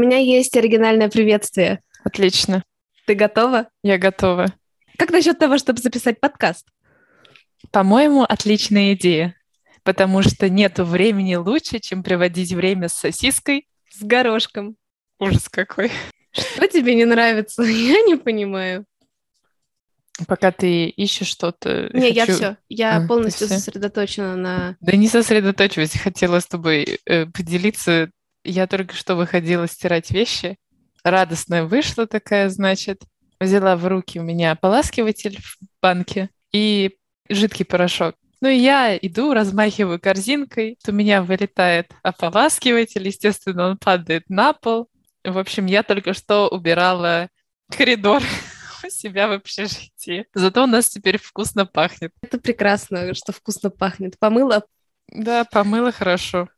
меня есть оригинальное приветствие. Отлично. Ты готова? Я готова. Как насчет того, чтобы записать подкаст? По-моему, отличная идея. Потому что нету времени лучше, чем проводить время с сосиской. С горошком. Ужас какой. Что тебе не нравится? Я не понимаю. Пока ты ищешь что-то... Не, хочу... я все. Я А, полностью всё? сосредоточена на... Да не сосредоточивайся, хотела с тобой э, поделиться. Я только что выходила стирать вещи. Радостная вышла такая, значит. Взяла в руки у меня ополаскиватель в банке и жидкий порошок. Ну и я иду, размахиваю корзинкой, у меня вылетает ополаскиватель, естественно, он падает на пол. В общем, я только что убирала коридор у себя в общежитии. Зато у нас теперь вкусно пахнет. Это прекрасно, что вкусно пахнет. Помыла, Да, помыла хорошо.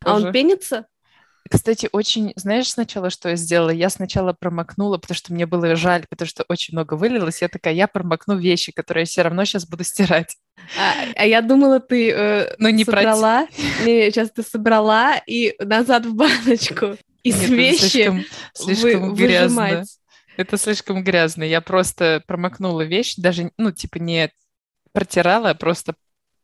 а он Тоже. пенится? Кстати, очень, знаешь, сначала, что я сделала? Я сначала промокнула, потому что мне было жаль, потому что очень много вылилось. Я такая, я промокну вещи, которые я все равно сейчас буду стирать. А, а я думала, ты э, Ну, не собрала. Не, сейчас ты собрала и назад в баночку. Из Нет, вещи слишком, вы- слишком грязно. выжимать. Это слишком грязно. Я просто промокнула вещь, даже, ну, типа не протирала, а просто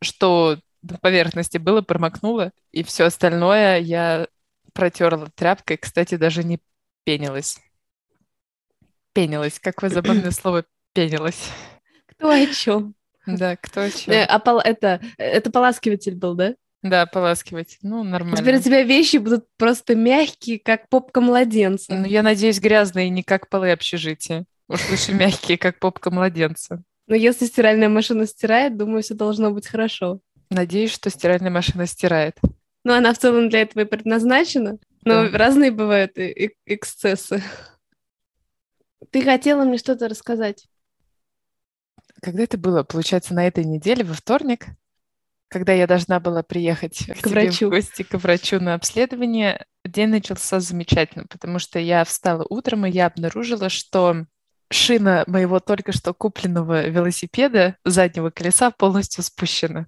что на поверхности было, промокнула, и все остальное я протерла тряпкой. Кстати, даже не пенилась. Пенилась. Какое забавное слово пенилась. Кто о чем? Да, кто о чём? Э, а пол- это, это поласкиватель был, да? Да, поласкивать. Ну, нормально. Теперь у тебя вещи будут просто мягкие, как попка младенца. Ну, я надеюсь, грязные, не как полы общежития. Уж лучше мягкие, как попка младенца. Но если стиральная машина стирает, думаю, все должно быть хорошо. Надеюсь, что стиральная машина стирает. Ну, она в целом для этого и предназначена. Но Да. разные бывают и- и- эксцессы. Ты хотела мне что-то рассказать? Когда это было? Получается, на этой неделе, во вторник, когда я должна была приехать к, тебе врачу. в гости к врачу на обследование, день начался замечательно, потому что я встала утром, и я обнаружила, что шина моего только что купленного велосипеда заднего колеса полностью спущена.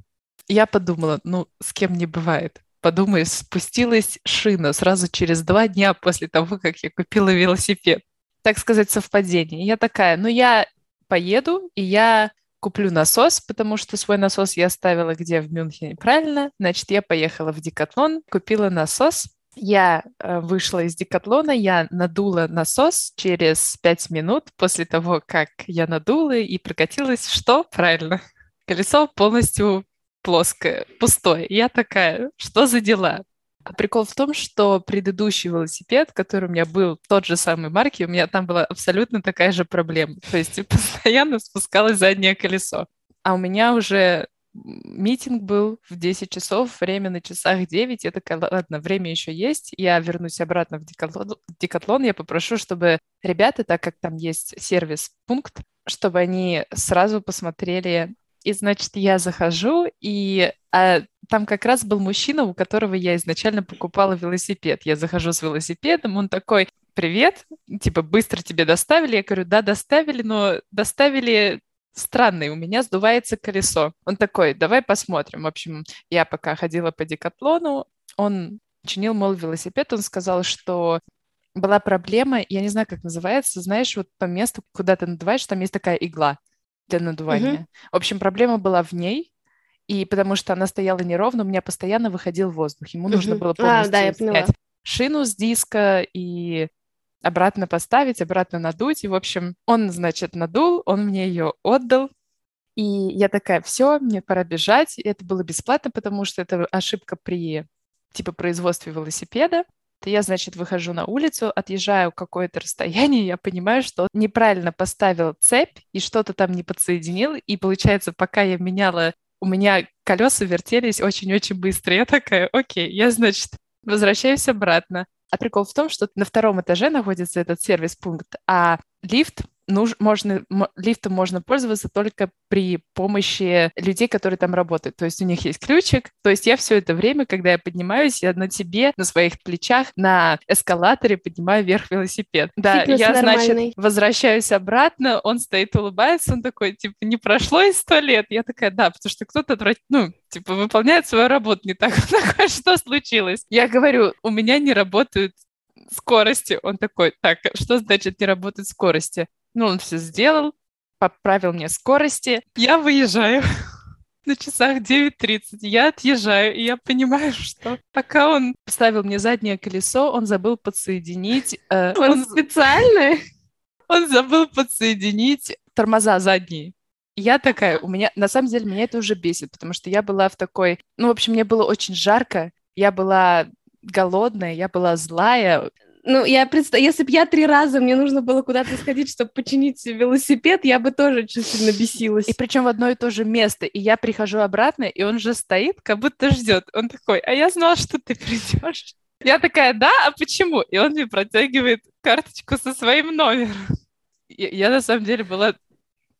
Я подумала, ну, с кем не бывает. Подумай, спустилась шина сразу через два дня после того, как я купила велосипед. Так сказать, совпадение. Я такая, ну, я поеду, и я куплю насос, потому что свой насос я оставила где в Мюнхене, правильно? Значит, я поехала в Декатлон, купила насос. Я э, вышла из Декатлона, я надула насос через пять минут после того, как я надула и прокатилась. Что? Правильно. Колесо полностью плоское, пустое. Я такая, что за дела? А прикол в том, что предыдущий велосипед, который у меня был тот же самой марки, у меня там была абсолютно такая же проблема. То есть постоянно спускалось заднее колесо. А у меня уже митинг был в 10 часов, время на часах 9. Я такая, ладно, время еще есть, я вернусь обратно в Декатлон, Декатлон. Я попрошу, чтобы ребята, так как там есть сервис-пункт, чтобы они сразу посмотрели. И, значит, я захожу, и а, там как раз был мужчина, у которого я изначально покупала велосипед. Я захожу с велосипедом, он такой, привет, типа, быстро тебе доставили? Я говорю, да, доставили, но доставили странный, у меня сдувается колесо. Он такой, давай посмотрим. В общем, я пока ходила по декатлону, он чинил, мол, велосипед, он сказал, что была проблема, я не знаю, как называется, знаешь, вот то место, куда ты надуваешь, там есть такая игла для надувания. В общем, проблема была в ней, и потому что она стояла неровно, у меня постоянно выходил воздух. Ему нужно Мгм. было А, полностью да, я поняла. снять шину с диска и обратно поставить, обратно надуть. И, в общем, он, значит, надул, он мне ее отдал. И я такая, все, мне пора бежать. И это было бесплатно, потому что это ошибка при, типа, производстве велосипеда. То я, значит, выхожу на улицу, отъезжаю какое-то расстояние, я понимаю, что неправильно поставил цепь и что-то там не подсоединил. И получается, пока я меняла, у меня колеса вертелись очень-очень быстро. Я такая, окей, я, значит, возвращаюсь обратно. А прикол в том, что на втором этаже находится этот сервис-пункт, а лифт нуж, можно, мо- лифтом можно пользоваться только при помощи людей, которые там работают. То есть у них есть ключик. То есть я все это время, когда я поднимаюсь, я на тебе, на своих плечах, на эскалаторе поднимаю вверх велосипед. Да, Фитнес я, значит, нормальный. возвращаюсь обратно, он стоит, улыбается, он такой, типа, не прошло и сто лет. Я такая, да, потому что кто-то, ну, типа, выполняет свою работу не так. Такой, что случилось? Я говорю, у меня не работают скорости. Он такой, так, что значит не работает скорости? Ну, он все сделал, поправил мне скорости. Я выезжаю на часах 9.30. Я отъезжаю, и я понимаю, что пока он ставил мне заднее колесо, он забыл подсоединить... Э, он, он специально? Он забыл подсоединить тормоза задние. Я такая, у меня, на самом деле, меня это уже бесит, потому что я была в такой, ну, в общем, мне было очень жарко, я была голодная, я была злая. Ну, я представляю, если бы я три раза мне нужно было куда-то сходить, чтобы починить велосипед, я бы тоже очень сильно бесилась. И причем в одно и то же место. И я прихожу обратно, и он же стоит, как будто ждет. Он такой, а я знал, что ты придешь. Я такая, да, а почему? И он мне протягивает карточку со своим номером. Я, я на самом деле была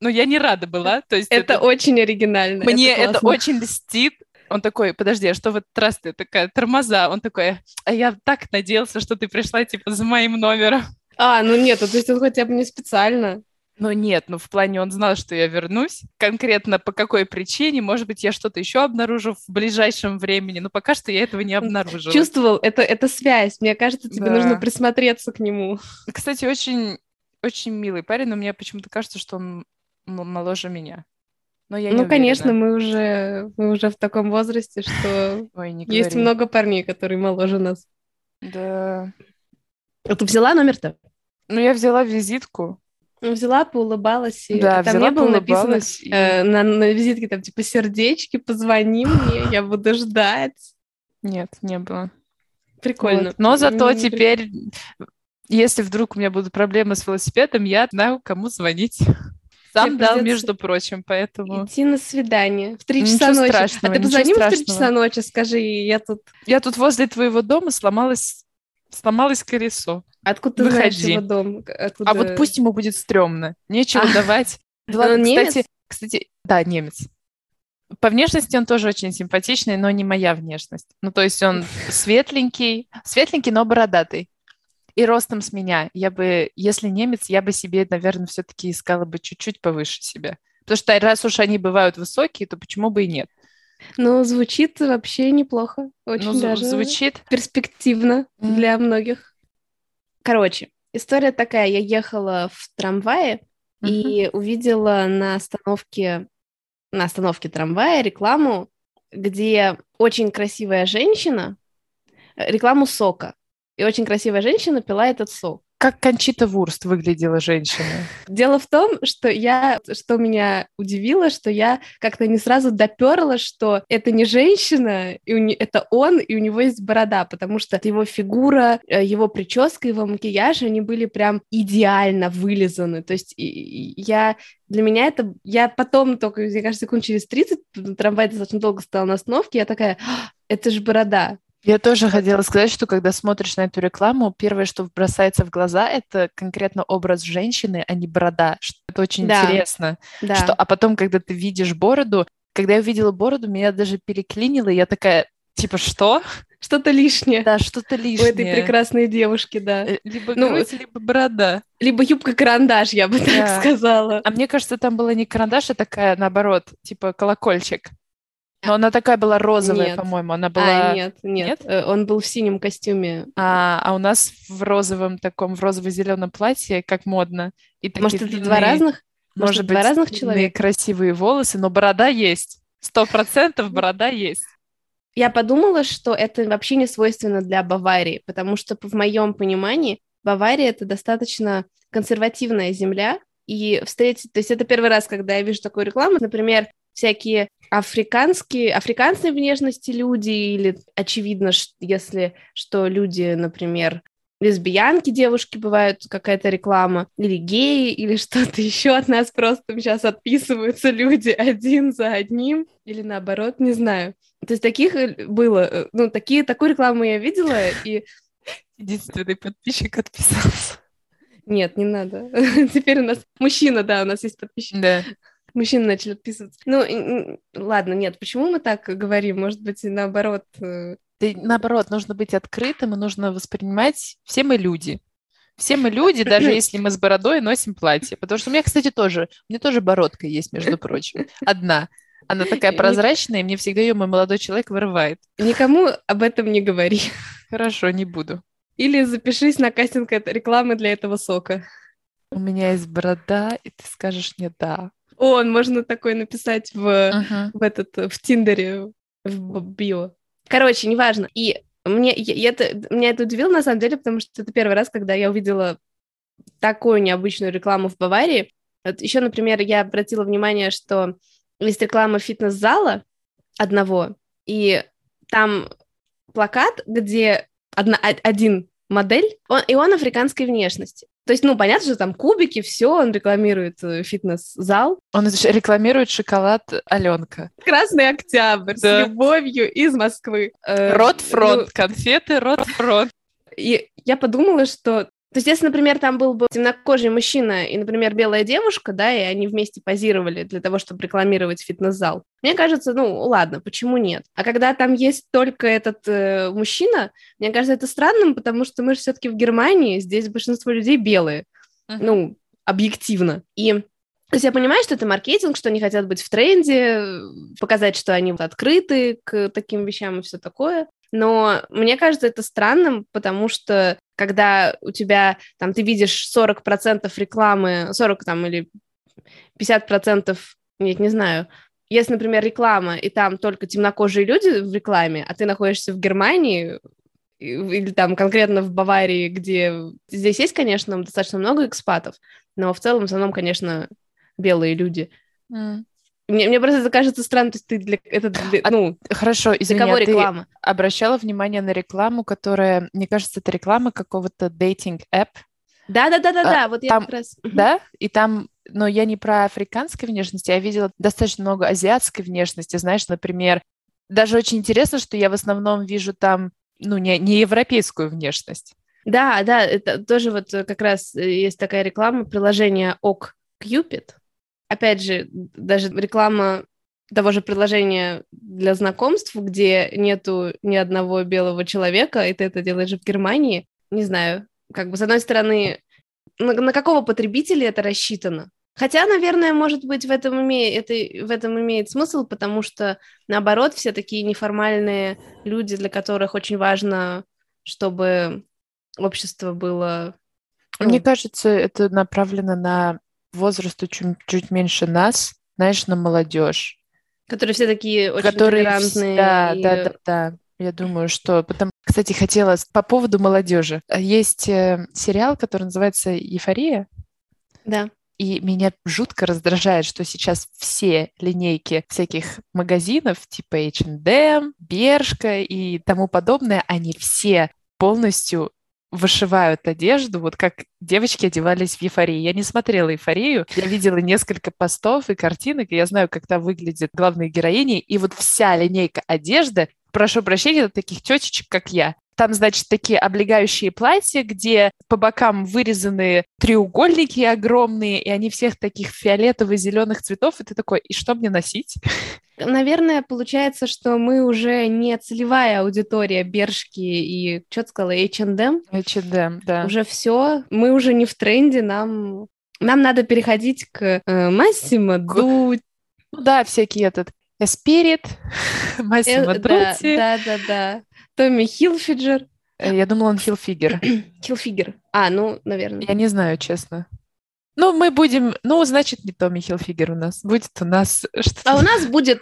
ну, я не рада была. То есть это, это очень оригинально. Мне это, это очень льстит. Он такой, подожди, а что в этот раз ты такая, тормоза? Он такой, а я так надеялся, что ты пришла, типа, за моим номером. А, ну нет, ну, то есть он хотя бы не специально. Ну нет, ну в плане он знал, что я вернусь. Конкретно по какой причине, может быть, я что-то еще обнаружу в ближайшем времени, но пока что я этого не обнаружила. Чувствовал, это, это связь. Мне кажется, тебе да. нужно присмотреться к нему. Кстати, очень, очень милый парень, но мне почему-то кажется, что он моложе меня. Но я ну, конечно, мы уже, мы уже в таком возрасте, что Ой, не есть много парней, которые моложе нас. Да. А ты взяла номер-то? Ну, я взяла визитку. Ну, взяла, поулыбалась. И да, там взяла, не было написано и... э, на, на визитке там типа сердечки, позвони мне, я буду ждать. Нет, не было. Прикольно. Вот. Но зато теперь, если вдруг у меня будут проблемы с велосипедом, я знаю, кому звонить. Сам дал, между прочим, поэтому... Идти на свидание в три часа ночи. А ты позвони в три часа ночи, скажи, я тут... Я тут возле твоего дома сломалась, сломалось колесо. Откуда ты Выходи. знаешь его дом? Откуда... А вот пусть ему будет стрёмно. Нечего а. давать. Да, он кстати, немец? кстати, да, немец. По внешности он тоже очень симпатичный, но не моя внешность. Ну, то есть он светленький, светленький, но бородатый и ростом с меня. Я бы, если немец, я бы себе, наверное, все-таки искала бы чуть-чуть повыше себя. Потому что раз уж они бывают высокие, то почему бы и нет? Ну, звучит вообще неплохо. Очень ну, даже звучит перспективно mm. для многих. Короче, история такая. Я ехала в трамвае mm-hmm. и увидела на остановке на остановке трамвая рекламу, где очень красивая женщина, э, рекламу сока. И очень красивая женщина пила этот сок. Как Кончита Вурст выглядела женщина? Дело в том, что я, что меня удивило, что я как-то не сразу доперла, что это не женщина, и не, это он, и у него есть борода, потому что его фигура, э, его прическа, его макияж, они были прям идеально вылизаны. То есть я для меня это... Я потом только, мне кажется, секунд через 30, трамвай достаточно долго стоял на остановке, я такая, «А, это же борода. Я тоже хотела сказать, что когда смотришь на эту рекламу, первое, что бросается в глаза, это конкретно образ женщины, а не борода. Это очень да. интересно. Да. Что, а потом, когда ты видишь бороду, когда я увидела бороду, меня даже переклинило, и я такая, типа, что? Что-то лишнее. Да, что-то лишнее. У этой прекрасной девушки, да. Э, либо ну, грудь, либо борода. Либо юбка-карандаш, я бы да. так сказала. А мне кажется, там была не карандаш, а такая, наоборот, типа колокольчик. Но она такая была розовая, по-моему. Она была... А, нет, нет, нет. Э, он был в синем костюме. А, а у нас в розовом таком, в розово-зеленом платье, как модно. И Может, это два разных? Может, Может быть, два разных человека? красивые волосы, но борода есть. Сто процентов борода есть. Я подумала, что это вообще не свойственно для Баварии, потому что, в моем понимании, Бавария — это достаточно консервативная земля, и встретить... То есть это первый раз, когда я вижу такую рекламу. Например, всякие африканские, африканской внешности люди, или очевидно, если что люди, например, лесбиянки, девушки бывают, какая-то реклама, или геи, или что-то еще от нас просто сейчас отписываются люди один за одним, или наоборот, не знаю. То есть таких э, было, э, ну, такие, такую рекламу я видела, и... Единственный подписчик отписался. Нет, не надо. Теперь у нас мужчина, да, у нас есть подписчик. Да. Мужчины начали отписываться. Ну, ладно, нет, почему мы так говорим? Может быть, наоборот... Э, да, наоборот, нужно быть открытым, и нужно воспринимать... Все мы люди. Все мы люди, даже если мы с бородой носим платье. Потому что у меня, кстати, тоже... У меня тоже бородка есть, между прочим. Одна. Она такая прозрачная, и мне всегда ее мой молодой человек вырывает. Никому об этом не говори. Хорошо, не буду. Или запишись на кастинг рекламы для этого сока. У меня есть борода, и ты скажешь мне «да». О, можно такое написать в, uh-huh. в этот, в Тиндере, в био. Короче, неважно. И мне, я, это, меня это удивило, на самом деле, потому что это первый раз, когда я увидела такую необычную рекламу в Баварии. Вот еще, например, я обратила внимание, что есть реклама фитнес-зала одного, и там плакат, где одна, один модель, он, и он африканской внешности. То есть, ну, понятно, что там кубики, все, он рекламирует э, фитнес-зал. Он рекламирует шоколад Аленка. Красный октябрь да. с любовью из Москвы. Э, Рот-фронт, ну, конфеты Рот-фронт. И я подумала, что то есть, если, например, там был бы темнокожий мужчина и, например, белая девушка, да, и они вместе позировали для того, чтобы рекламировать фитнес-зал, мне кажется, ну, ладно, почему нет? А когда там есть только этот э, мужчина, мне кажется, это странным, потому что мы же все-таки в Германии, здесь большинство людей белые, uh-huh. ну, объективно. И то есть я понимаю, что это маркетинг, что они хотят быть в тренде, показать, что они открыты к таким вещам и все такое. Но мне кажется это странным, потому что когда у тебя, там, ты видишь 40% рекламы, 40 там или 50%, нет, не знаю, если, например, реклама, и там только темнокожие люди в рекламе, а ты находишься в Германии, или там конкретно в Баварии, где здесь есть, конечно, достаточно много экспатов, но в целом в основном, конечно, белые люди. Mm. Мне, мне просто это кажется странным, то есть ты для, это для, а, ну, хорошо, для кого реклама? Ты обращала внимание на рекламу, которая, мне кажется, это реклама какого-то дейтинг-эп. Да-да-да-да-да, а, вот там, я как раз... Да, и там, но я не про африканской внешности, я видела достаточно много азиатской внешности, знаешь, например, даже очень интересно, что я в основном вижу там, ну, не, не европейскую внешность. Да, да, это тоже вот как раз есть такая реклама, приложение ОК Cupid, опять же, даже реклама того же приложения для знакомств, где нету ни одного белого человека, и ты это делаешь в Германии, не знаю, как бы с одной стороны, на, на какого потребителя это рассчитано? Хотя, наверное, может быть, в этом, име... это... в этом имеет смысл, потому что, наоборот, все такие неформальные люди, для которых очень важно, чтобы общество было... Ну... Мне кажется, это направлено на возрасту чуть, чуть меньше нас, знаешь, на молодежь. Которые все такие очень которые, толерантные. Да, и... да, да, да. Я думаю, что... Потом, кстати, хотела по поводу молодежи. Есть э, сериал, который называется «Эйфория». Да. И меня жутко раздражает, что сейчас все линейки всяких магазинов типа H&M, Бершка и тому подобное, они все полностью вышивают одежду, вот как девочки одевались в эйфории. Я не смотрела эйфорию, я видела несколько постов и картинок, и я знаю, как там выглядят главные героини, и вот вся линейка одежды, прошу прощения, таких тетечек, как я, там, значит, такие облегающие платья, где по бокам вырезаны треугольники огромные, и они всех таких фиолетово-зеленых цветов, и ты такой, и что мне носить? Наверное, получается, что мы уже не целевая аудитория Бершки и, что ты сказала, H&M? H&M, да. Уже все, мы уже не в тренде, нам, нам надо переходить к э, Массимо Ду. Ну да, всякие этот Эспирит, Массимо Дути. Да, да, да. Томми Хилфиджер. Э, я думала, он Хилфигер. Хилфигер. А, ну, наверное. Я не знаю, честно. Ну, мы будем... Ну, значит, не Томми Хилфигер у нас. Будет у нас что-то... А у нас будет...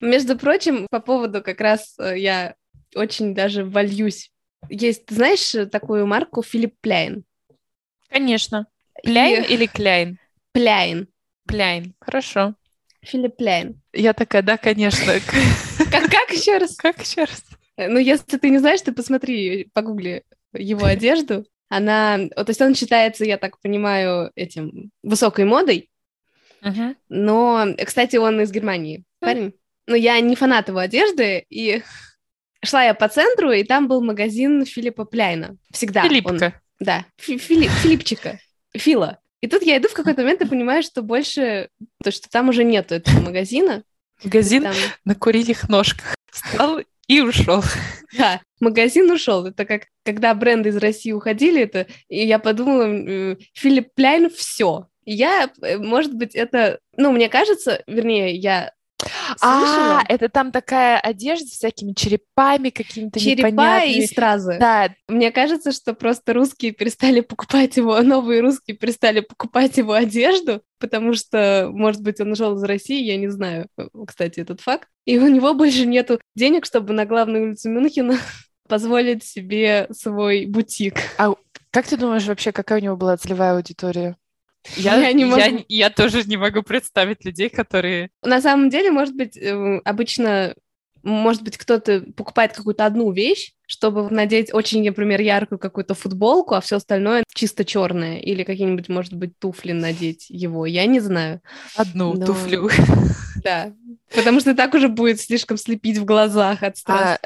Между прочим, по поводу как раз э, я очень даже вольюсь. Есть, знаешь, такую марку Филипп Пляйн? Конечно. Пляйн И... или Кляйн? Пляйн. Пляйн. Хорошо. Филипп Пляйн. Я такая, да, конечно. Как, как еще раз? Как еще раз? Ну, если ты не знаешь, ты посмотри, погугли его одежду. Она, то есть он считается, я так понимаю, этим высокой модой. Uh-huh. Но, кстати, он из Германии, парень. Но я не фанат его одежды, и шла я по центру, и там был магазин Филиппа Пляйна. Всегда. Филиппка. Он, да, Филипп, Филипчика. Фила. И тут я иду в какой-то момент и понимаю, что больше, то что там уже нету этого магазина. Магазин там... на курильных ножках. Стал и ушел. Да, магазин ушел. Это как когда бренды из России уходили, это и я подумала, э, Филипп Пляйн все. Я, э, может быть, это, ну, мне кажется, вернее, я А, это там такая одежда с всякими черепами какими-то Черепа непонятными. и стразы. Да, Мне кажется, что просто русские перестали покупать его, новые русские перестали покупать его одежду, потому что, может быть, он ушел из России, я не знаю, кстати, этот факт. И у него больше нету денег, чтобы на главную улицу Мюнхена позволить себе свой бутик. как ты думаешь вообще, какая у него была целевая аудитория? Я не могу. я тоже не могу представить людей, которые... На самом деле, может быть, э, обычно, может быть, кто-то покупает какую-то одну вещь, чтобы надеть очень, например, яркую какую-то футболку, а все остальное чисто черное, или какие-нибудь, может быть, туфли надеть его. Я не знаю. Одну Но- туфлю. Да. Потому что так уже будет слишком слепить в глазах от страха.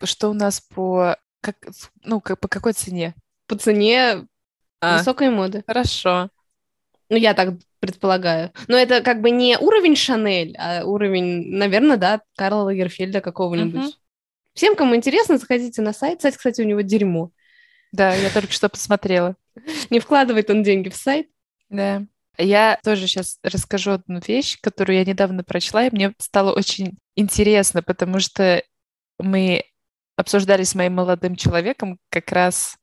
А что у нас по... Как, ну, как, по какой цене? По цене А, высокой моды. хорошо. Ну, я так предполагаю. Но это как бы не уровень Шанель, а уровень, наверное, да, Карла Лагерфельда какого-нибудь. Мгм. Всем, кому интересно, заходите на сайт. Сайт, кстати, у него дерьмо. Да, я только что посмотрела. Не вкладывает он деньги в сайт. Да. Я тоже сейчас расскажу одну вещь, которую я недавно прочла, и мне стало очень интересно, потому что мы обсуждали с моим молодым человеком как раз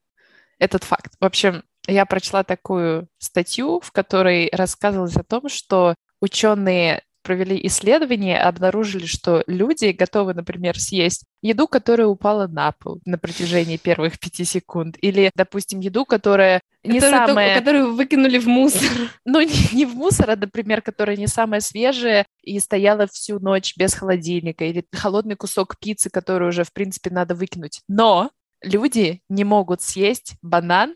этот факт. В общем, я прочла такую статью, в которой рассказывалось о том, что ученые провели исследование, обнаружили, что люди готовы, например, съесть еду, которая упала на пол на протяжении первых пяти секунд, или, допустим, еду, которая не которую, самая которую выкинули в мусор. ну, не, не в мусор, а, например, которая не самая свежая и стояла всю ночь без холодильника, или холодный кусок пиццы, который уже, в принципе, надо выкинуть. Но люди не могут съесть банан,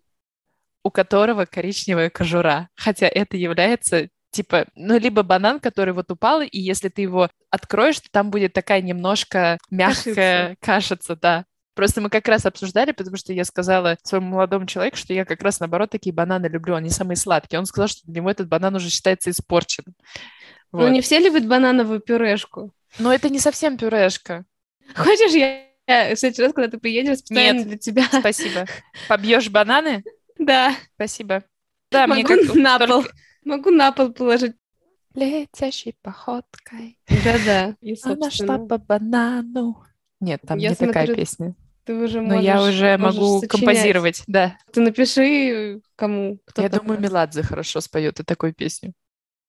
у которого коричневая кожура, хотя это является типа, ну, либо банан, который вот упал, и если ты его откроешь, то там будет такая немножко мягкая кашица, да. Просто мы как раз обсуждали, потому что я сказала своему молодому человеку, что я как раз наоборот такие бананы люблю, они самые сладкие. Он сказал, что для него этот банан уже считается испорченным. Ну, Вот. не все любят банановую пюрешку. Но это не совсем пюрешка. Хочешь, я в следующий раз, когда ты приедешь, специально Нет. для тебя. Спасибо. Побьешь бананы? Да. Спасибо. Да, мне Могу как на только- пол. Могу на пол положить. Летящей походкой. Да-да. И, Она шла собственно, по банану. Нет, там Я не такая смотрю, песня. ты уже Но можешь... я уже могу сочинять. композировать, да. Ты напиши, кому, кто я думаю, Меладзе хорошо споет и такую песню.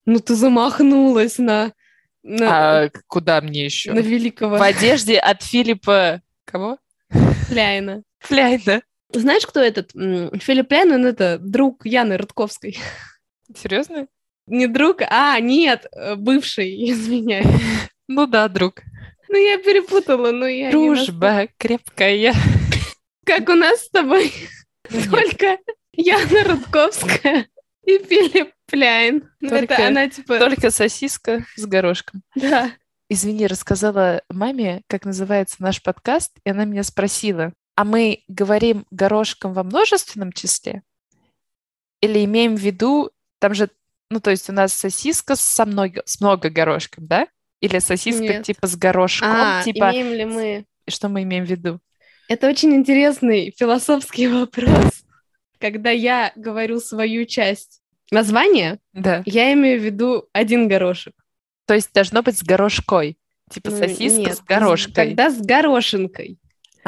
Ну, ты замахнулась на, на, А куда мне еще? на великого В одежде от Филиппа... Кого? Ляйна. Фляйна. Знаешь, кто этот? Филипп он это друг Яны Рудковской. Серьезно? Не друг, а, нет, э, бывший, извиняюсь. Ну да, друг. Ну, я перепутала, но я не Дружба крепкая. Как у нас с тобой только Яна Рудковская и Филипп Ляйн. Ну, Только- это она типа... Только сосиска с горошком. Да. Извини, рассказала маме, как называется наш подкаст, и она меня спросила, а мы говорим горошком во множественном числе? Или имеем в виду, там же, ну, то есть у нас сосиска со много, с много горошком, да? Или сосиска Нет. типа с горошком, А, типа, имеем ли мы... что мы имеем в виду? Это очень интересный философский вопрос. Когда я говорю свою часть названия, Да. я имею в виду один горошек. То есть должно быть с горошкой. Типа Ну, сосиска нет, с горошкой. Тогда с горошинкой.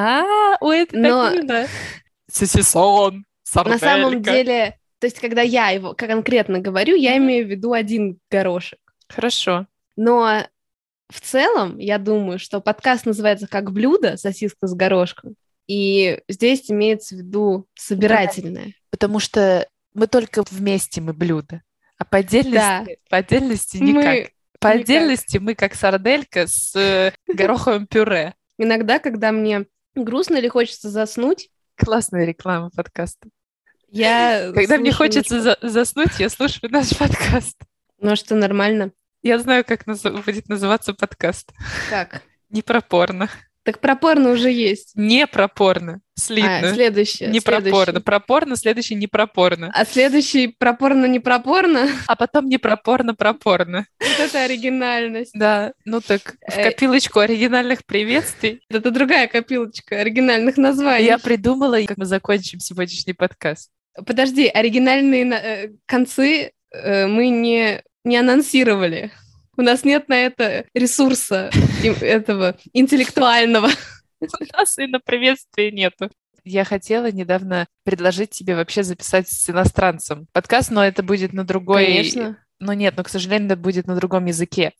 А, ой, это Но- так мило. На самом деле, то есть, когда я его конкретно говорю, я имею в виду один горошек. Хорошо. Но в целом, я думаю, что подкаст называется как блюдо сосиска с горошком. И здесь имеется в виду собирательное. Потому что мы только вместе мы блюдо. А по отдельности, по отдельности Мы никак. По никак. отдельности мы как сарделька с э, гороховым пюре. иногда, когда мне грустно или хочется заснуть, Классная реклама подкаста. я Когда мне хочется за- заснуть, я слушаю наш подкаст. Ну что, нормально? Я знаю, как наз- будет называться подкаст. Как? Не про порно. Так про порно уже есть. Не про порно. А, Слитно. следующее. не про следующий. порно. Про порно, следующий не про порно. А следующий про порно, не про порно? А потом не про порно, про порно. Вот это оригинальность. Да, ну так, в Э, копилочку оригинальных приветствий Это другая копилочка оригинальных названий. я придумала, как мы закончим сегодняшний подкаст. Подожди, оригинальные на- э, концы э, мы не, не анонсировали. У нас нет на это ресурса этого интеллектуального. У нас и на приветствие нету. Я хотела недавно предложить тебе вообще записать с иностранцем подкаст, но это будет на другой... Конечно. Но нет, но, к сожалению, это будет на другом языке.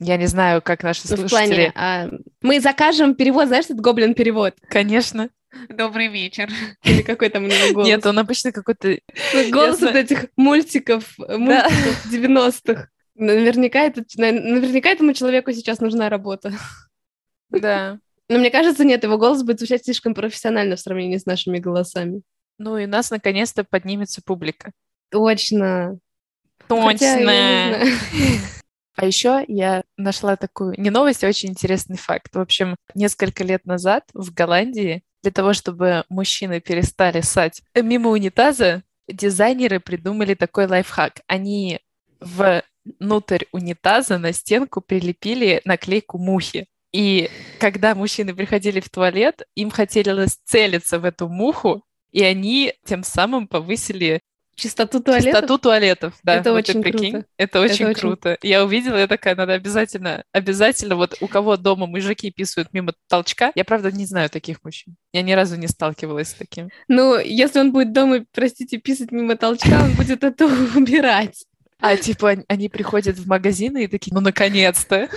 Я не знаю, как наши Ну, слушатели... в плане, а, мы закажем перевод, знаешь, этот гоблин-перевод? Конечно. Добрый вечер. Или какой там у него голос? Нет, он обычно какой-то... Ну, голос вот этих мультиков, мультиков 90-х. Наверняка, это, на- наверняка этому человеку сейчас нужна работа. Да. Но мне кажется, нет, его голос будет звучать слишком профессионально в сравнении с нашими голосами. Ну и у нас наконец-то поднимется публика. Точно. Знаю. А еще я нашла такую, не новость, а очень интересный факт. В общем, несколько лет назад в Голландии для того, чтобы мужчины перестали ссать мимо унитаза, дизайнеры придумали такой лайфхак. Они внутрь унитаза на стенку прилепили наклейку мухи. И когда мужчины приходили в туалет, им хотелось целиться в эту муху, и они тем самым повысили Чистоту туалета? Чистоту туалетов, да. Это вот очень прикинь. круто. Это очень очень- круто. Я увидела, я такая, надо обязательно, обязательно, вот у кого дома мужики писают мимо толчка, я, правда, не знаю таких мужчин. Я ни разу не сталкивалась с таким. Ну, если он будет дома, простите, писать мимо толчка, он будет это убирать. А типа они- приходят в магазины и такие, ну, наконец-то.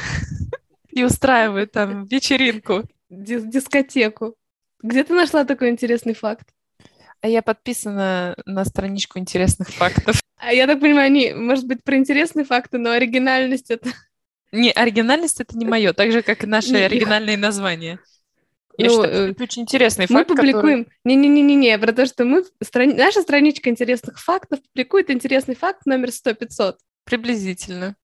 И устраивают там вечеринку. Дис- дискотеку. Где ты нашла такой интересный факт? А я подписана на страничку интересных фактов. А я так понимаю, они, может быть, про интересные факты, но оригинальность это... Не, оригинальность это не мое, так же, как и наши оригинальные названия. Я Ну, считаю, э, это очень интересный Мы факт, который- публикуем... Не-не-не-не, про то, что мы... страни- Наша страничка интересных фактов публикует интересный факт номер 100-500. Приблизительно.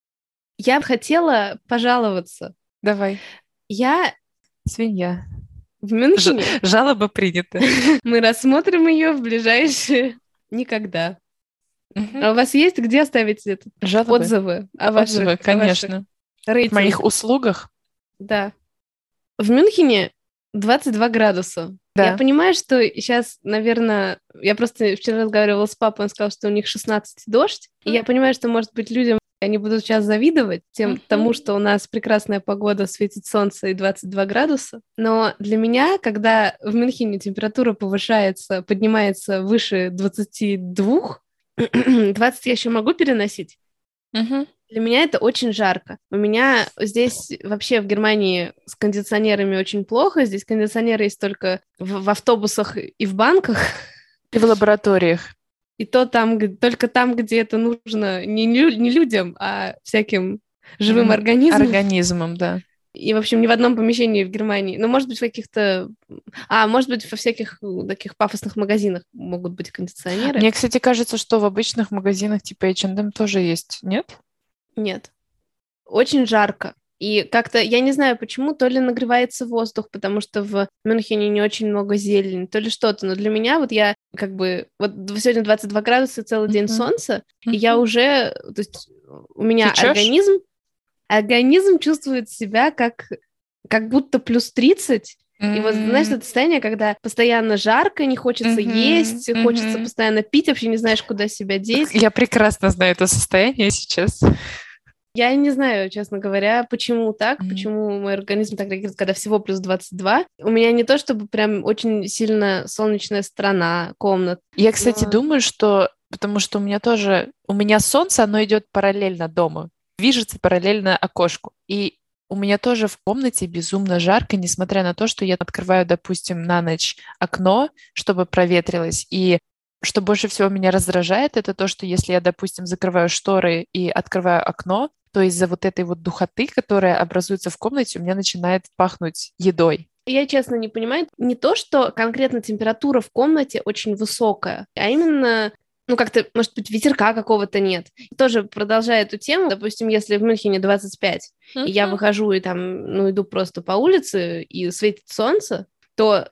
Я бы хотела пожаловаться. Давай. Я Свинья. в Мюнхене. Жалоба принята. Мы рассмотрим ее в ближайшие... Никогда. А у вас есть где оставить это? Жалобы. отзывы о ваших, Отзывы, о ваших конечно. В рейтингах? моих услугах. Да. В Мюнхене 22 градуса. Да. Я понимаю, что сейчас, наверное, я просто вчера разговаривала с папой, он сказал, что у них 16 дождь, и я понимаю, что, может быть, людям они будут сейчас завидовать тем, Мгм. тому, что у нас прекрасная погода, светит солнце и 22 градуса. Но для меня, когда в Мюнхене температура повышается, поднимается выше 22, 20 я еще могу переносить, Мгм. Для меня это очень жарко. У меня здесь вообще в Германии с кондиционерами очень плохо. Здесь кондиционеры есть только в, в автобусах и в банках. И в лабораториях. И то там, только там, где это нужно не, не людям, а всяким живым Мгм. организмам. Организмом, да. И, в общем, ни в одном помещении в Германии. Ну, может быть, в каких-то... А, может быть, во всяких э, таких пафосных магазинах могут быть кондиционеры. Мне, кстати, кажется, что в обычных магазинах типа H&M тоже есть, нет? Нет. Очень жарко. И как-то, я не знаю почему, то ли нагревается воздух, потому что в Мюнхене не очень много зелени, то ли что-то. Но для меня вот я как бы... Вот сегодня 22 градуса, целый день Мгм. солнца, и я уже... То есть у меня Течёшь? организм... Организм чувствует себя как, как будто плюс 30, и вот, знаешь, это состояние, когда постоянно жарко, не хочется Мгм, есть, хочется мгм. постоянно пить, вообще не знаешь, куда себя деть. Я прекрасно знаю это состояние сейчас. Я не знаю, честно говоря, почему так, Мгм. почему мой организм так реагирует, когда всего плюс 22. У меня не то, чтобы прям очень сильно солнечная страна, комната. Я, кстати, Но- думаю, что потому что у меня тоже у меня солнце, оно идет параллельно дому, движется параллельно окошку. И у меня тоже в комнате безумно жарко, несмотря на то, что я открываю, допустим, на ночь окно, чтобы проветрилось. И что больше всего меня раздражает, это то, что если я, допустим, закрываю шторы и открываю окно, то из-за вот этой вот духоты, которая образуется в комнате, у меня начинает пахнуть едой. Я, честно, не понимаю, не то, что конкретно температура в комнате очень высокая, а именно, ну, как-то, может быть, ветерка какого-то нет. Тоже продолжая эту тему, допустим, если в Мюнхене 25, и я выхожу и там, ну, иду просто по улице, и светит солнце, то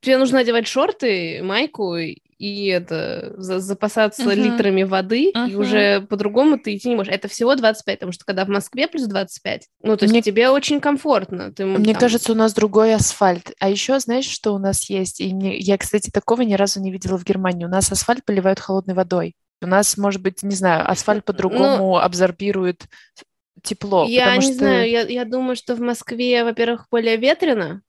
тебе нужно одевать шорты, майку и это за- запасаться Мгм. литрами воды, и Мгм. уже по-другому ты идти не можешь. Это всего 25, потому что когда в Москве плюс 25, ну, то есть Мне- тебе очень комфортно. Ты, Мне там- кажется, у нас другой асфальт. А еще, знаешь, что у нас есть? И мне- я, кстати, такого ни разу не видела в Германии. У нас асфальт поливают холодной водой. У нас, может быть, не знаю, асфальт Ну, по-другому абсорбирует тепло. Я не что... знаю, я, я думаю, что в Москве, во-первых, более ветрено.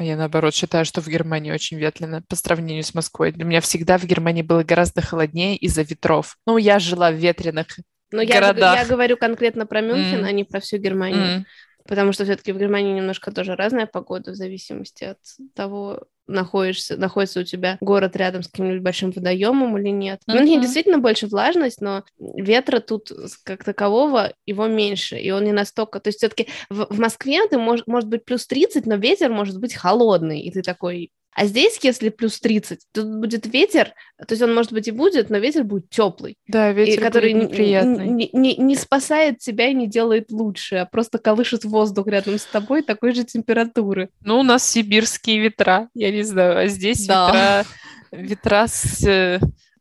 А я, наоборот, считаю, что в Германии очень ветрено по сравнению с Москвой. Для меня всегда в Германии было гораздо холоднее из-за ветров. Ну, я жила в ветреных Но городах. Я, я говорю конкретно про Мюнхен, Mm. а не про всю Германию. М. Потому что все-таки в Германии немножко тоже разная погода в зависимости от того, находишься, находится у тебя город рядом с каким-нибудь большим водоемом или нет. В Мюнхене действительно больше влажность, но ветра тут как такового его меньше, и он не настолько... То есть все-таки в, в Москве ты мож, может быть плюс 30, но ветер может быть холодный, и ты такой... А здесь, если плюс 30, тут будет ветер, то есть он, может быть, и будет, но ветер будет теплый Да, и ветер который будет неприятный. не, не- не спасает тебя и не делает лучше, а просто колышет воздух рядом с тобой такой же температуры. Ну, у нас сибирские ветра, я не знаю, а здесь Да. ветра, ветра с э,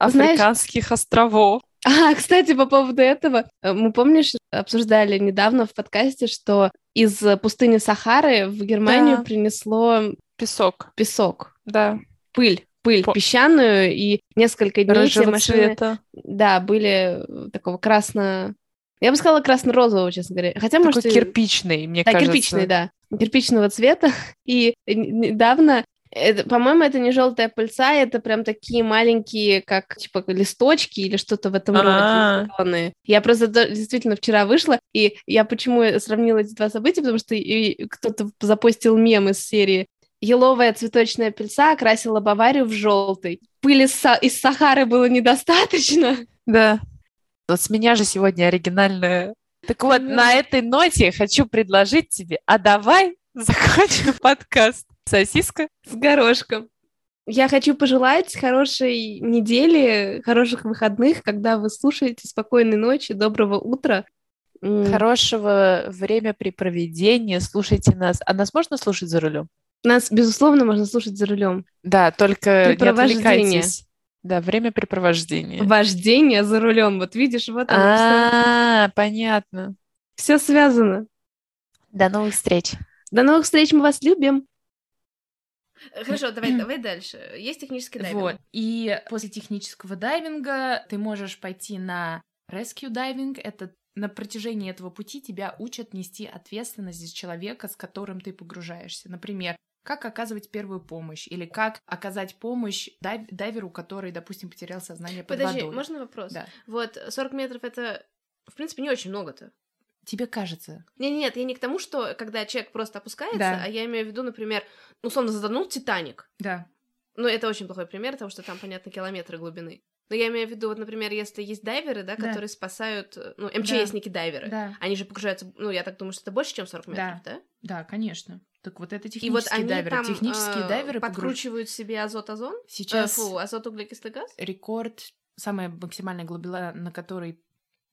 Знаешь- африканских островов. А, кстати, по поводу этого, э, мы, помнишь, обсуждали недавно в подкасте, что из э, пустыни Сахары в Германию Да. принесло Песок, песок, да, пыль, пыль По- песчаную, и несколько дней все рыжего машины, цвета. да, были э, такого красно... Я бы сказала красно-розового, честно говоря. Хотя, Такой может, кирпичный, мне Да, кажется. кирпичный, да. Кирпичного цвета. И недавно, это, по-моему, это не желтая пыльца, это прям такие маленькие, как типа листочки или что-то в этом А. роде. зелёные. Я просто действительно вчера вышла, и я почему сравнила эти два события, потому что и кто-то запостил мем из серии Еловая цветочная пыльца окрасила Баварию в желтый. Пыли из, Са- из Сахары было недостаточно. Да. Вот с меня же сегодня оригинальная. Так вот, на этой ноте хочу предложить тебе, а давай закончим подкаст. Сосиска. с горошком. Я хочу пожелать хорошей недели, хороших выходных, когда вы слушаете спокойной ночи, доброго утра. Хорошего времяпрепроведения. Слушайте нас. А нас можно слушать за рулем? Нас, безусловно, можно слушать за рулем. Да, только не отвлекайтесь. Да, времяпрепровождения. Вождение за рулем. Вот видишь, вот оно А, понятно. все. связано. До новых встреч. До новых встреч, мы вас любим. Хорошо, давай, давай дальше. Есть технический Вот. И после технического дайвинга ты можешь пойти на rescue дайвинг. Это на протяжении этого пути тебя учат нести ответственность за человека, с которым ты погружаешься. Например, как оказывать первую помощь или как оказать помощь дайв- дайверу, который, допустим, потерял сознание под Подожди, водой. можно вопрос? Да. Вот 40 метров это, в принципе, не очень много-то. Тебе кажется. Не, нет, я не к тому, что когда человек просто опускается, Да. а я имею в виду, например, ну, условно затонул Титаник. Да. Ну, это очень плохой пример, потому что там, понятно, километры глубины. Но я имею в виду, вот, например, если есть дайверы, да, Да. которые спасают, ну, МЧСники-дайверы. Да. Они же погружаются, ну, я так думаю, что это больше, чем 40 метров, да? Да, конечно. Так вот это И технические вот они дайверы. там технические э, дайверы погруж- подкручивают себе азот-озон? Э, Сейчас фу, азот-углекислый газ? рекорд, самая максимальная глубина, на которой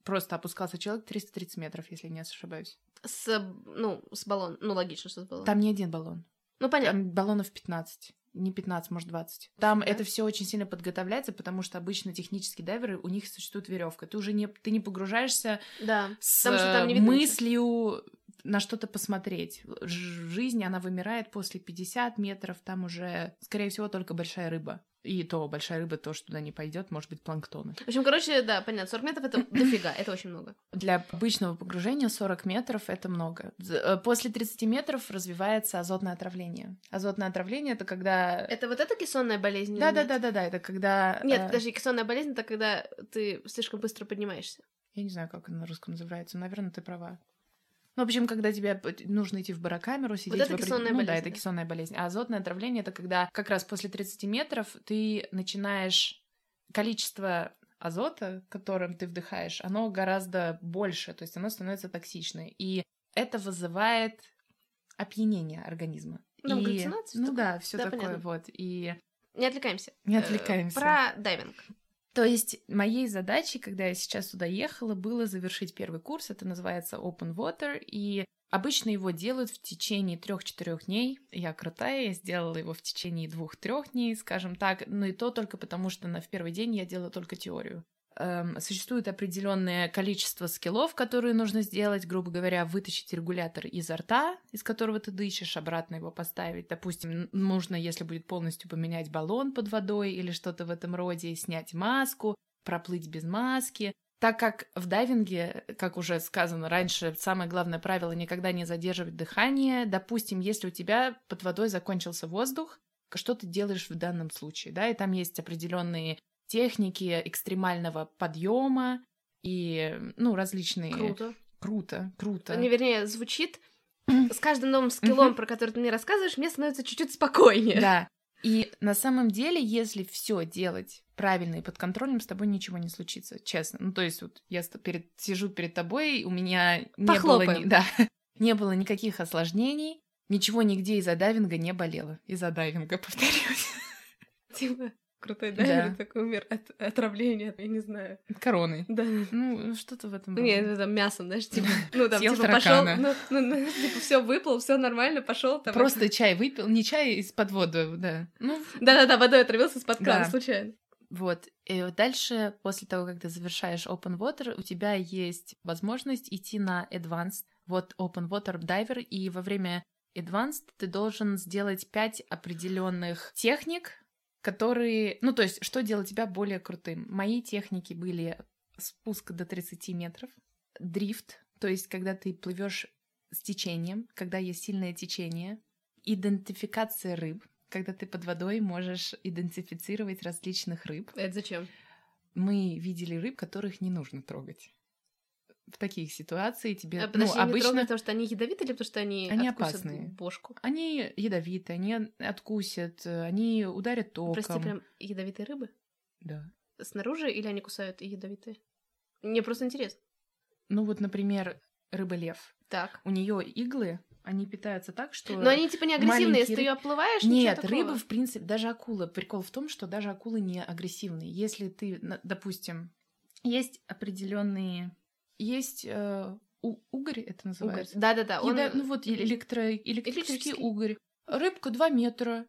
просто опускался человек, 330 метров, если не ошибаюсь. С, э, ну, с баллон. Ну, логично, что с баллон. Там не один баллон. Ну, понятно. Там баллонов 15. Не 15, может, 20. Там Да? это все очень сильно подготовляется, потому что обычно технические дайверы, у них существует веревка. Ты уже не, ты не погружаешься Да. с Потому что там не мыслью на что-то посмотреть. Жизнь, она вымирает после 50 метров, там уже, скорее всего, только большая рыба. И то большая рыба, то, что туда не пойдет, может быть, планктоны. В общем, короче, да, понятно, 40 метров это дофига, это очень много. Для обычного погружения 40 метров — это много. Э, После 30 метров развивается азотное отравление. Азотное отравление — это когда... Это вот эта кессонная болезнь? или нет? Да-да-да-да-да, это когда... Нет, э, подожди, кессонная болезнь это когда ты слишком быстро поднимаешься. Я не знаю, как это на русском называется. Наверное, ты права. Ну, в общем, когда тебе нужно идти в барокамеру, сидеть это в опред- кессонная Ну да, болезнь, это да. кессонная болезнь. А азотное отравление — это когда как раз после 30 метров ты начинаешь... Количество азота, которым ты вдыхаешь, оно гораздо больше, то есть оно становится токсичное. И это вызывает опьянение организма. Ну, И- галлюцинации, Ну да, все Да, такое понятно. вот. И Не отвлекаемся. Не Э, отвлекаемся. Про дайвинг. То есть моей задачей, когда я сейчас туда ехала, было завершить первый курс. Это называется Open Water. И обычно его делают в течение трех-четырех дней. Я крутая, я сделала его в течение двух-трех дней, скажем так. Но и то только потому, что на в первый день я делала только теорию. Эм, существует определенное количество скиллов, которые нужно сделать, грубо говоря, вытащить регулятор изо рта, из которого ты дышишь, обратно его поставить. Допустим, нужно, если будет полностью поменять баллон под водой или что-то в этом роде, снять маску, проплыть без маски, Так как в дайвинге, как уже сказано раньше, самое главное правило никогда не задерживать дыхание. Допустим, если у тебя под водой закончился воздух, что ты делаешь в данном случае, да, и там есть определенные техники экстремального подъема и, ну, различные... Круто. Круто, круто. Не, вернее, звучит с каждым новым скиллом, про который ты мне рассказываешь, мне становится чуть-чуть спокойнее. Да. И на самом деле, если все делать правильно и под контролем, с тобой ничего не случится, честно. Ну, то есть вот я перед, сижу перед тобой, у меня не Похлопаем. было, ни- да, не было никаких осложнений, ничего нигде из-за дайвинга не болело. Из-за дайвинга, повторюсь. Типа, крутой Да. дайвер такой умер от отравления, я не знаю. Короной. Да. Ну, что-то в этом было. Нет, там мясом, знаешь, типа, ну там, Съел типа, пошел, ну, ну, ну, типа, все выплыл, все нормально, пошел там. Просто чай выпил, не чай из-под воды, да. Ну, Да-да-да, водой отравился из-под крана, Да. случайно. Вот. И вот дальше, после того, как ты завершаешь Open Water, у тебя есть возможность идти на Advanced, вот Open Water Diver, и во время Advanced ты должен сделать пять определенных техник, которые... Ну, то есть, что делает тебя более крутым? Мои техники были спуск до 30 метров, дрифт, то есть, когда ты плывешь с течением, когда есть сильное течение, идентификация рыб, когда ты под водой можешь идентифицировать различных рыб. Это зачем? Мы видели рыб, которых не нужно трогать. В таких ситуациях тебе, А, ну, подожди, не обычно потому что они ядовиты или потому что они, Они опасные. бошку? они ядовиты, они откусят, они ударят током. Прости, прям ядовитые рыбы? Да. Снаружи или они кусают и ядовитые? Мне просто интересно. Ну вот, например, рыба-лев. Так. У нее иглы, они питаются так, что... Но они типа не агрессивные, если маленькие ты ее оплываешь, Нет, ничего рыбы, такого. в принципе, даже акула. Прикол в том, что даже акулы не агрессивные. Если ты, допустим, есть определенные... Есть э, у- угорь, это называется. Да-да-да. он- Еда- ну вот электро... электрический Электрический. угорь. Рыбка 2 метра.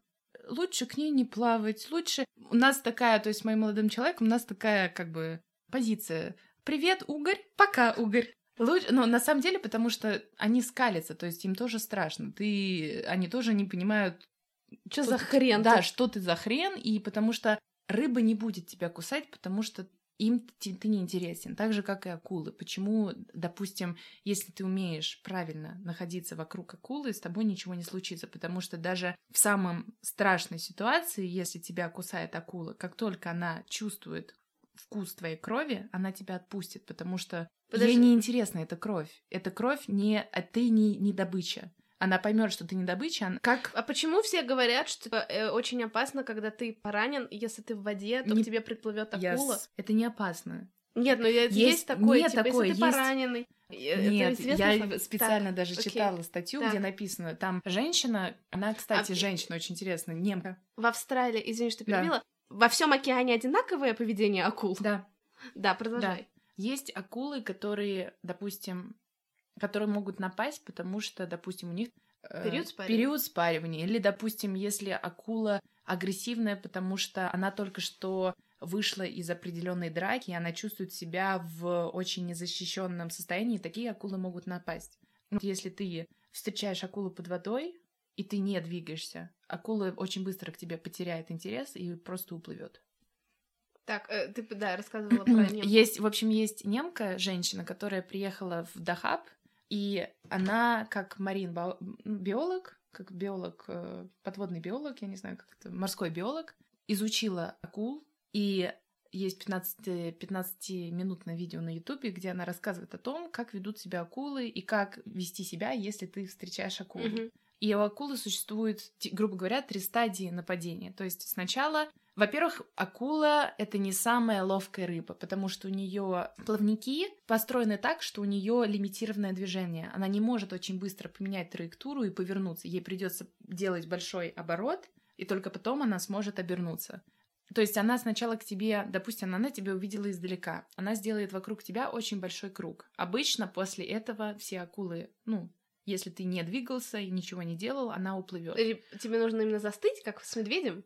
Лучше к ней не плавать. Лучше... У нас такая, то есть с моим молодым человеком, у нас такая как бы позиция. Привет, угорь. Пока, угорь. Лучше, но на самом деле, потому что они скалятся, то есть им тоже страшно. Ты, они тоже не понимают, Что что за хрен? Да, что ты за хрен, и потому что рыба не будет тебя кусать, потому что им ти- ты не интересен, так же, как и акулы. Почему, допустим, если ты умеешь правильно находиться вокруг акулы, с тобой ничего не случится, потому что даже в самом страшной ситуации, если тебя кусает акула, как только она чувствует вкус твоей крови, она тебя отпустит, потому что Подожди. ей не интересна эта кровь. Эта кровь не, а ты не, не добыча. Она поймет, что ты не добыча, она- как А почему все говорят, что э, очень опасно, когда ты поранен, если ты в воде, то Не- к тебе приплывет акула? с- Это не опасно. Нет, ну есть, Есть- такое, нет, типа, такое, если ты есть. пораненный. э, Нет, я факт. специально Так, даже окей. читала статью, Так. где написано, там женщина, она, кстати, А- женщина очень интересная, немка. В Австралии, извини, что Да. перебила, во всем океане одинаковое поведение акул? Да. Да, продолжай. Есть акулы, которые, допустим, которые могут напасть, потому что, допустим, у них э, Период спаривания. период спаривания. Или, допустим, если акула агрессивная, потому что она только что вышла из определенной драки, и она чувствует себя в очень незащищенном состоянии, такие акулы могут напасть. Вот Если ты встречаешь акулу под водой, и ты не двигаешься, акула очень быстро к тебе потеряет интерес и просто уплывет. Так, э, ты, да, рассказывала про немку. Есть, в общем, есть немка, женщина, которая приехала в Дахаб, и она как марин биолог, как биолог, э, подводный биолог, я не знаю, как это, морской биолог, изучила акул, и есть 15, 15-минутное видео на Ютубе, где она рассказывает о том, как ведут себя акулы и как вести себя, если ты встречаешь акулу. Мгм. И у акулы существует, грубо говоря, три стадии нападения. То есть сначала, во-первых, акула это не самая ловкая рыба, потому что у нее плавники построены так, что у нее лимитированное движение. Она не может очень быстро поменять траекторию и повернуться. Ей придется делать большой оборот, и только потом она сможет обернуться. То есть она сначала к тебе, допустим, она тебя увидела издалека, она сделает вокруг тебя очень большой круг. Обычно после этого все акулы, ну, если ты не двигался и ничего не делал, она уплывет. Тебе нужно именно застыть, как с медведем?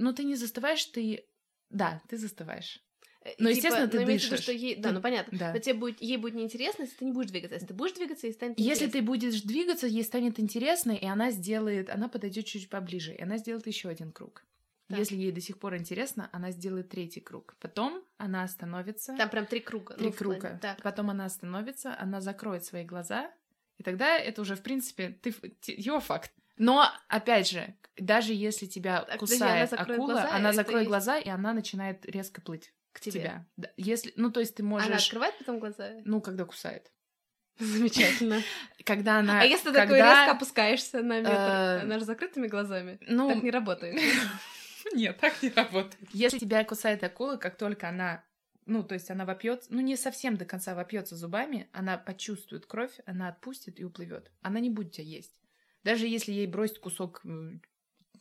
Но ты не застываешь, ты... Да, ты застываешь. Э, Ну, и естественно, ты ну, в виду, дышишь. что ей... Да, Ты- ну понятно. да. Но тебе будет, ей будет неинтересно, если ты не будешь двигаться. Если ты будешь двигаться, ей станет Если интересно. ты будешь двигаться, ей станет интересно, и она сделает, она подойдет чуть поближе, и она сделает еще один круг. Так. Если ей до сих пор интересно, она сделает третий круг. Потом она остановится. Там прям три круга. три ну, в плане- круга. Так. Потом она остановится, она закроет свои глаза, и тогда это уже, в принципе, ты, его факт. Но, опять же, даже если тебя подожди, кусает она акула, глаза, она закроет есть- глаза, и она начинает резко плыть К тебе. тебя. Да, Если, ну, то есть ты можешь... Она открывает потом глаза? Ну, когда кусает. Замечательно. Когда она... А если ты такой когда- резко опускаешься на метр, Э, она же закрытыми глазами? Ну, Так не работает. Нет, так не работает. Если тебя кусает акула, как только она, ну, то есть она вопьется, ну, не совсем до конца вопьется зубами, она почувствует кровь, она отпустит и уплывет. Она не будет тебя есть. Даже если ей бросить кусок,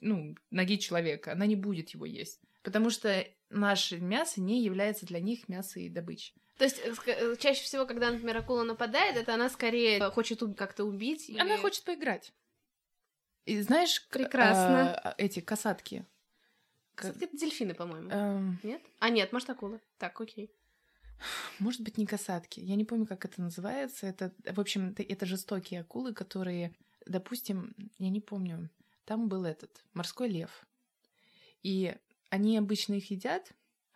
ну, ноги человека, она не будет его есть. Потому что наше мясо не является для них мясом и добычей. То есть э, э, чаще всего, когда, например, акула нападает, это она скорее э, хочет как-то убить. Она или- хочет поиграть. И знаешь, Прекрасно. а, эти касатки. К- Кстати, это дельфины, по-моему. эм, Нет? А, нет, может, акула. Так, окей. Может быть, не касатки. Я не помню, как это называется. Это, в общем, это, это жестокие акулы, которые, допустим, я не помню, там был этот морской лев. И они обычно их едят,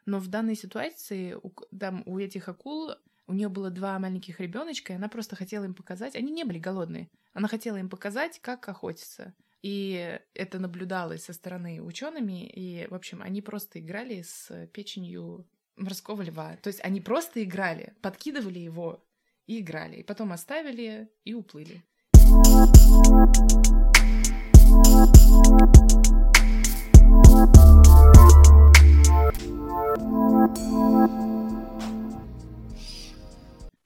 но в данной ситуации у, там, у этих акул у нее было два маленьких ребеночка, и она просто хотела им показать. Они не были голодные. Она хотела им показать, как охотиться. И это наблюдалось со стороны учеными. И, в общем, они просто играли с печенью морского льва. То есть они просто играли, подкидывали его и играли. И потом оставили и уплыли. Thank you.